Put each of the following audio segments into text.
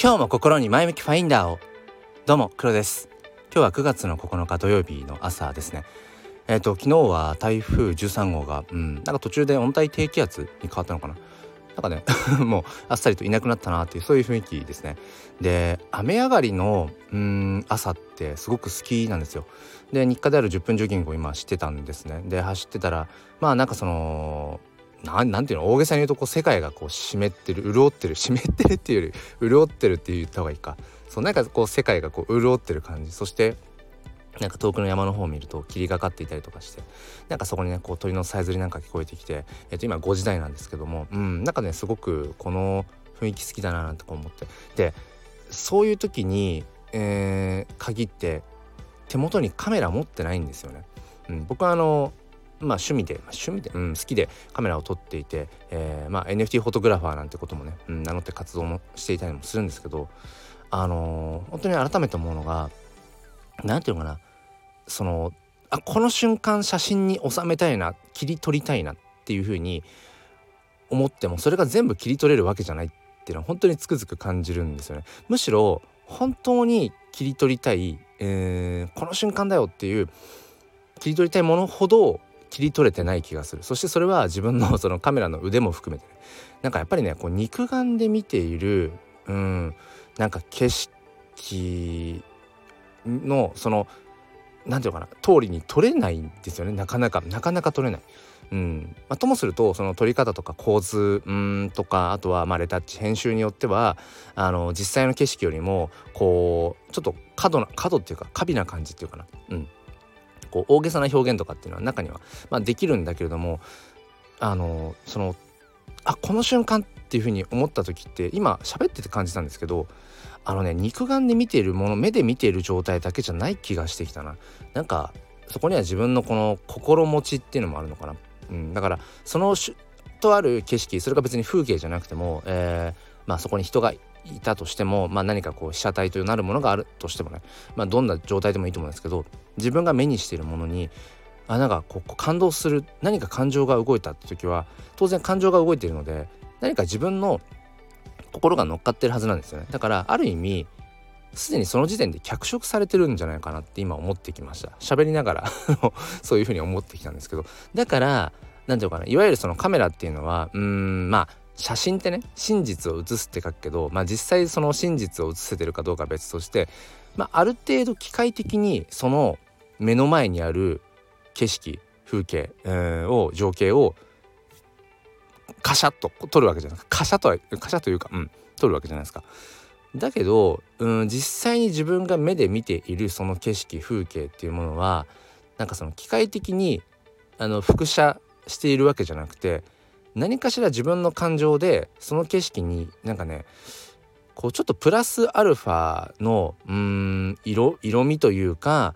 今日も心に前向きファインダーを。どうも黒です。今日は9月の9日土曜日の朝ですね。えっ、ー、と昨日は台風13号がうんなんか途中で温帯低気圧に変わったのかな。なんかね もうあっさりといなくなったなっていうそういう雰囲気ですね。で雨上がりのうん朝ってすごく好きなんですよ。で日課である10分ジョギングを今してたんですね。で走ってたらまあなんかそのなんなんていうの？大げさに言うとこう世界がこう湿ってる潤ってる湿ってるっていうより潤ってるって言った方がいいか。そうなんかこう世界がこう潤ってる感じ。そしてなんか遠くの山の方を見ると霧がかっていたりとかしてなんかそこにねこう鳥のさえずりなんか聞こえてきて、えっと、今5時台なんですけどもうんなんかねすごくこの雰囲気好きだななんてこう思って。でそういう時に、えー、限って手元にカメラ持ってないんですよね。うん、僕はあのまあ趣味で、まあ、趣味で、うん、好きでカメラを撮っていて、えー、まあ NFT フォトグラファーなんてこともね、うん、名乗って活動もしていたりもするんですけどあのー、本当に改めて思うのが何て言うのかなそのあこの瞬間写真に収めたいな切り取りたいなっていうふうに思ってもそれが全部切り取れるわけじゃないっていうのは本当につくづく感じるんですよね。むしろ本当に切り取りたい、えー、この瞬間だよっていう切り取りたいものほど切り取れてない気がする。そしてそれは自分の そのカメラの腕も含めて、ね、なんかやっぱりねこう肉眼で見ているうんなんか景色のその何て言うのかな通りに撮れないんですよね。なかなかなかなか撮れない。うん。まあ、ともするとその撮り方とか構図うんとかあとはまあレタッチ編集によってはあの実際の景色よりもこうちょっと角な角っていうか過敏な感じっていうかな、うん、こう大げさな表現とかっていうのは中には、まあ、できるんだけれどもあのそのあこの瞬間っていうふうに思った時って今喋ってて感じたんですけどあのね肉眼で見ているもの目で見ている状態だけじゃない気がしてきたな。なんかそこには自分のこの心持ちっていうのもあるのかな、うん、だからそのとある景色それが別に風景じゃなくても、えー、まあそこに人がいたとしても、まあ、何かこう被写体となるものがあるとしてもね、まあ、どんな状態でもいいと思うんですけど自分が目にしているものにあなんかこう感動する何か感情が動いたって時は当然感情が動いているので何か自分の心が乗っかってるはずなんですよね。だからある意味すでにその時点で脚色されてるんじゃないかなって今思ってきました。喋りながら そういうふうに思ってきたんですけど。だから何て言うかないわゆるそのカメラっていうのはうんまあ写真ってね真実を写すって書くけど、まあ、実際その真実を写せてるかどうかは別として、まあ、ある程度機械的にその目の前にある景色風景、を情景をカシャッと撮るわけじゃないカシャとはカシャというかうん撮るわけじゃないですか。だけど、うん、実際に自分が目で見ているその景色風景っていうものはなんかその機械的にあの複写しているわけじゃなくて何かしら自分の感情でその景色になんかねこうちょっとプラスアルファのうん色色味というか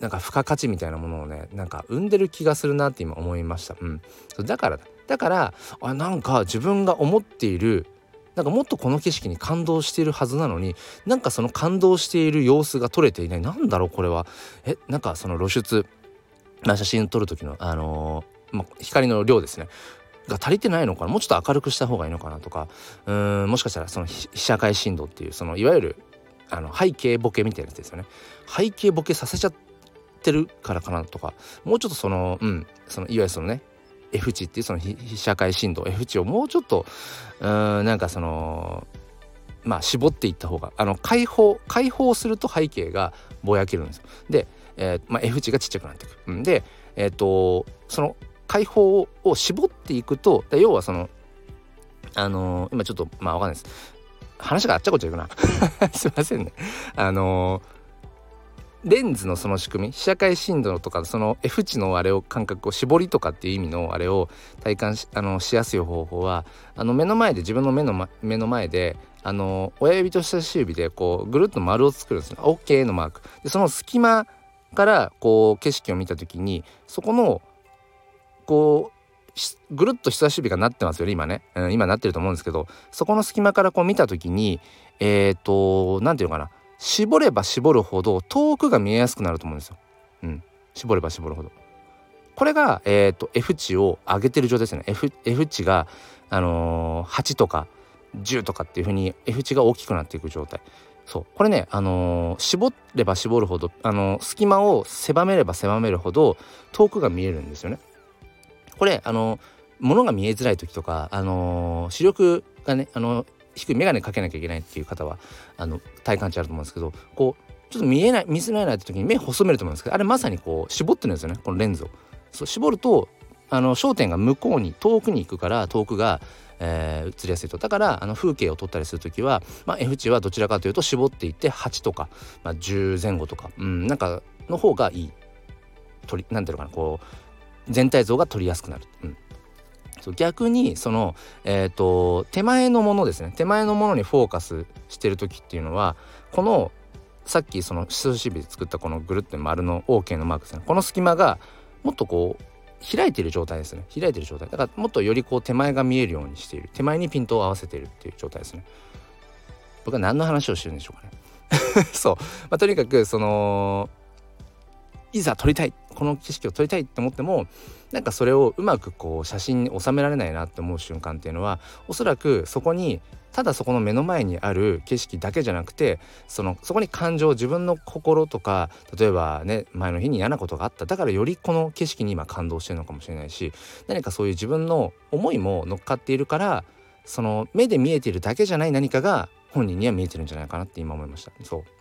なんか付加価値みたいなものをねなんか生んでる気がするなって今思いました。うん、だからだからあなんか自分が思っているなんかもっとこの景色に感動しているはずなのになんかその感動している様子が撮れていない。なんだろうこれは。えなんかその露出、まあ、写真撮る時のあのー、まあ、光の量ですね。が足りてないのかな？もうちょっと明るくした方がいいのかなとかうんもしかしたらその被写界深度っていうそのいわゆるあの背景ボケみたいなやつですよね背景ボケさせちゃってるからかなとかもうちょっとそのうんそのいわゆるそのね F 値っていうその被写界深度 F 値をもうちょっとうんなんかそのまあ絞っていった方があの解放解放すると背景がぼやけるんですよ。で、えーまあ、F 値がちっちゃくなっていく。うん、で、えっ、ー、とその解放を絞っていくと要はそのあのー、今ちょっとまあわかんないです。話があっちゃこっちゃいくな。すいませんね。あのー、レンズのその仕組み被写界深度とかその F 値のあれを感覚を絞りとかっていう意味のあれを体感しあのしやすい方法はあの目の前で自分の目の,、ま、目の前であの親指と人差し指でこうぐるっと丸を作るんですね OK のマーク。でその隙間からこう景色を見た時にそこのこうぐるっと人差し指がなってますよね今ね、うん、今なってると思うんですけどそこの隙間からこう見た時にえっ、ー、と何て言うのかな絞れば絞るほど遠くが見えやすくなると思うんですよ。うん、絞れば絞るほど。これが、えーと、F 値を上げてる状態ですね。F, F 値が、あのー、8とか10とかっていう風に F 値が大きくなっていく状態そうこれねあのー、絞れば絞るほどあのー、隙間を狭めれば狭めるほど遠くが見えるんですよねこれあの、物が見えづらい時とかあの視力がねあの低い眼鏡かけなきゃいけないっていう方はあの体感値あると思うんですけどこうちょっと見えない見づらいなって時に目細めると思うんですけどあれまさにこう絞ってるんですよねこのレンズを。そう絞るとあの焦点が向こうに遠くに行くから遠くが、えー、映りやすいとだからあの風景を撮ったりする時は、まあ、F 値はどちらかというと絞っていって8とか、まあ、10前後とか、うん、なんかの方がいい撮りなんていうのかなこう全体像が撮りやすくなる。うん。逆にその、えーと、手前のものですね。手前のものにフォーカスしてる時っていうのはこのさっきその人差し指で作ったこのぐるって丸の OK のマークですね。この隙間がもっとこう開いてる状態ですね。開いてる状態。だからもっとよりこう手前が見えるようにしている。手前にピントを合わせているっていう状態ですね。僕は何の話をしてるんでしょうかね。そう、まあ、とにかくそのいざ撮りたいこの景色を撮りたいって思ってもなんかそれをうまくこう写真に収められないなって思う瞬間っていうのはおそらくそこにただそこの目の前にある景色だけじゃなくてそのそこに感情自分の心とか例えばね前の日に嫌なことがあっただからよりこの景色に今感動してるのかもしれないし何かそういう自分の思いも乗っかっているからその目で見えているだけじゃない何かが本人には見えてるんじゃないかなって今思いました。そう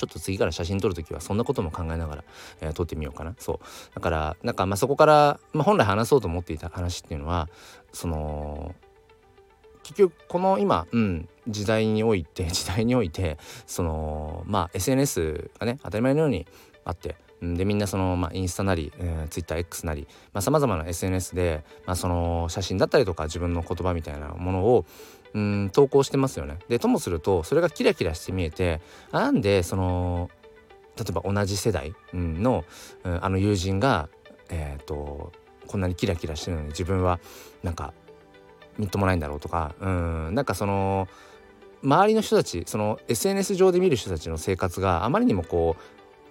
ちょっと次から写真撮る時はそんなことも考えながら、えー、撮ってみようかな。そう。だからなんかまあそこから、まあ、本来話そうと思っていた話っていうのはその結局この今、うん、時代において 時代においてそのまあ SNS がね当たり前のようにあってでみんなその、まあ、インスタなり、えー、ツイッター X なりさまざ、まな SNS で、まあ、その写真だったりとか自分の言葉みたいなものをうん投稿してますよね。でともするとそれがキラキラして見えてなんでその例えば同じ世代の、うん、あの友人が、えーと、こんなにキラキラしてるのに自分はなんかみっともないんだろうとかうんなんかその周りの人たちその SNS 上で見る人たちの生活があまりにもこう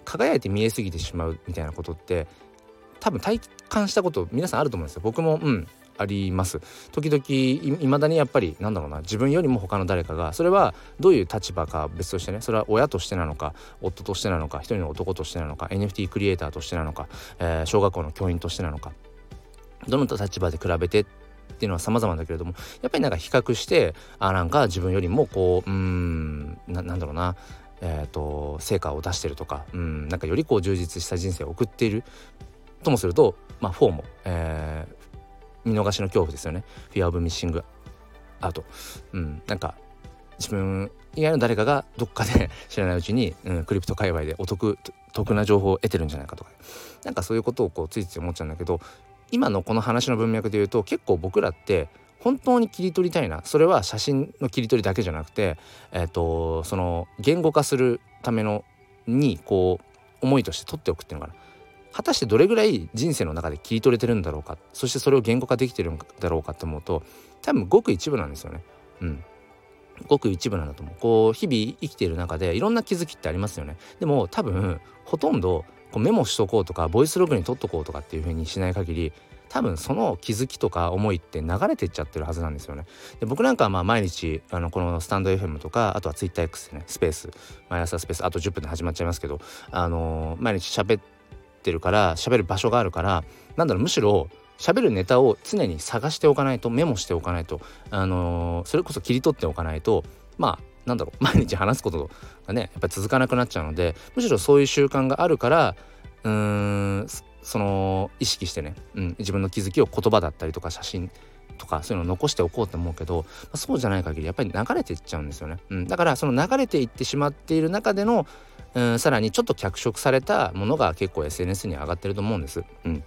輝いて見えすぎてしまうみたいなことって多分体感したこと皆さんあると思うんですよ。僕もうんあります。時々いまだにやっぱりなんだろうな自分よりも他の誰かがそれはどういう立場か別としてねそれは親としてなのか夫としてなのか一人の男としてなのか NFT クリエイターとしてなのか、えー、小学校の教員としてなのかどの立場で比べてっていうのは様々だけれどもやっぱりなんか比較してあなんか自分よりもこううんなんだろうなえーと、成果を出してるとかうんなんかよりこう充実した人生を送っているともすると、まあ、4も、えー、見逃しの恐怖ですよね。フィア・オブ・ミッシング・アウト、うん、なんか自分以外の誰かがどっかで知らないうちに、うん、クリプト界隈でお得得な情報を得てるんじゃないかとか。なんかそういうことをこうついつい思っちゃうんだけど今のこの話の文脈で言うと結構僕らって本当に切り取りたいな。それは写真の切り取りだけじゃなくて、えーと、その言語化するためのにこう思いとして取っておくっていうのかな。果たしてどれぐらい人生の中で切り取れてるんだろうかそしてそれを言語化できてるんだろうかって思うと多分ごく一部なんですよね。うんごく一部なんだと思う。こう日々生きている中でいろんな気づきってありますよね。でも多分ほとんどこうメモしとこうとかボイスログに取っとこうとかっていう風にしない限り多分その気づきとか思いって流れてっちゃってるはずなんですよね。で僕なんかはまあ毎日あのこのスタンド FM とかあとは TwitterX でねスペース毎朝スペースあと10分で始まっちゃいますけどあのー、毎日喋ってってるから喋る場所があるからなんだろうむしろ喋るネタを常に探しておかないとメモしておかないと、あのー、それこそ切り取っておかないとまあなんだろう 毎日話すことがねやっぱ続かなくなっちゃうのでむしろそういう習慣があるからうーんその意識してね、うん、自分の気づきを言葉だったりとか写真とかそういうのを残しておこうと思うけど、まあ、そうじゃない限りやっぱり流れていっちゃうんですよね、うん、だからその流れていってしまっている中でのうんさらにちょっと脚色されたものが結構 SNS に上がってると思うんです。うん。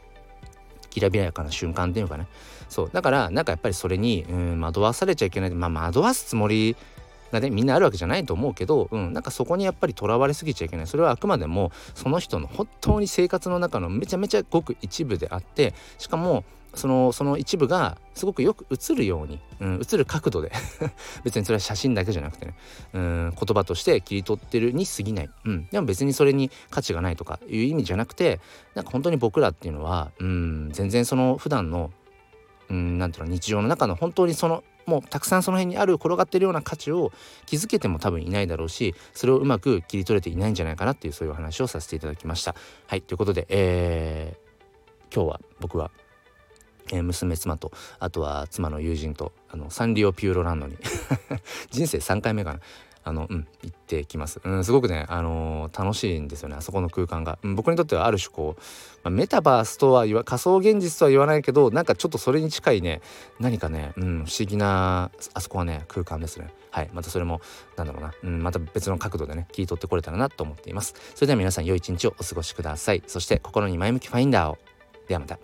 きらびやかな瞬間っていうかね。そう。だからなんかやっぱりそれに、うん、惑わされちゃいけない。まあ惑わすつもりがねみんなあるわけじゃないと思うけど、うん、なんかそこにやっぱりとらわれすぎちゃいけない。それはあくまでもその人の本当に生活の中のめちゃめちゃごく一部であってしかもそのその一部がすごくよく映るように、うん、映る角度で。別にそれは写真だけじゃなくてね、うん、言葉として切り取ってるに過ぎない、うん、でも別にそれに価値がないとかいう意味じゃなくてなんか本当に僕らっていうのは、うん、全然その普段のうん、なんていうの日常の中の本当にそのもうたくさんその辺にある転がってるような価値を気づけても多分いないだろうしそれをうまく切り取れていないんじゃないかなっていうそういう話をさせていただきました。はいということで、えー、今日は僕はえー、娘妻とあとは妻の友人とあのサンリオピューロランドに 人生3回目かなあの、うん、行ってきます。うん、すごくね、あのー、楽しいんですよね、あそこの空間が。うん、僕にとってはある種こう、まあ、メタバースとは言わ、仮想現実とは言わないけど、なんかちょっとそれに近いね、何かね、うん、不思議な、あそこはね、空間ですね。はい、またそれも、なんだろうな、うん、また別の角度でね、切り取ってこれたらなと思っています。それでは皆さん、良い一日をお過ごしください。そして、心に前向きファインダーを。ではまた。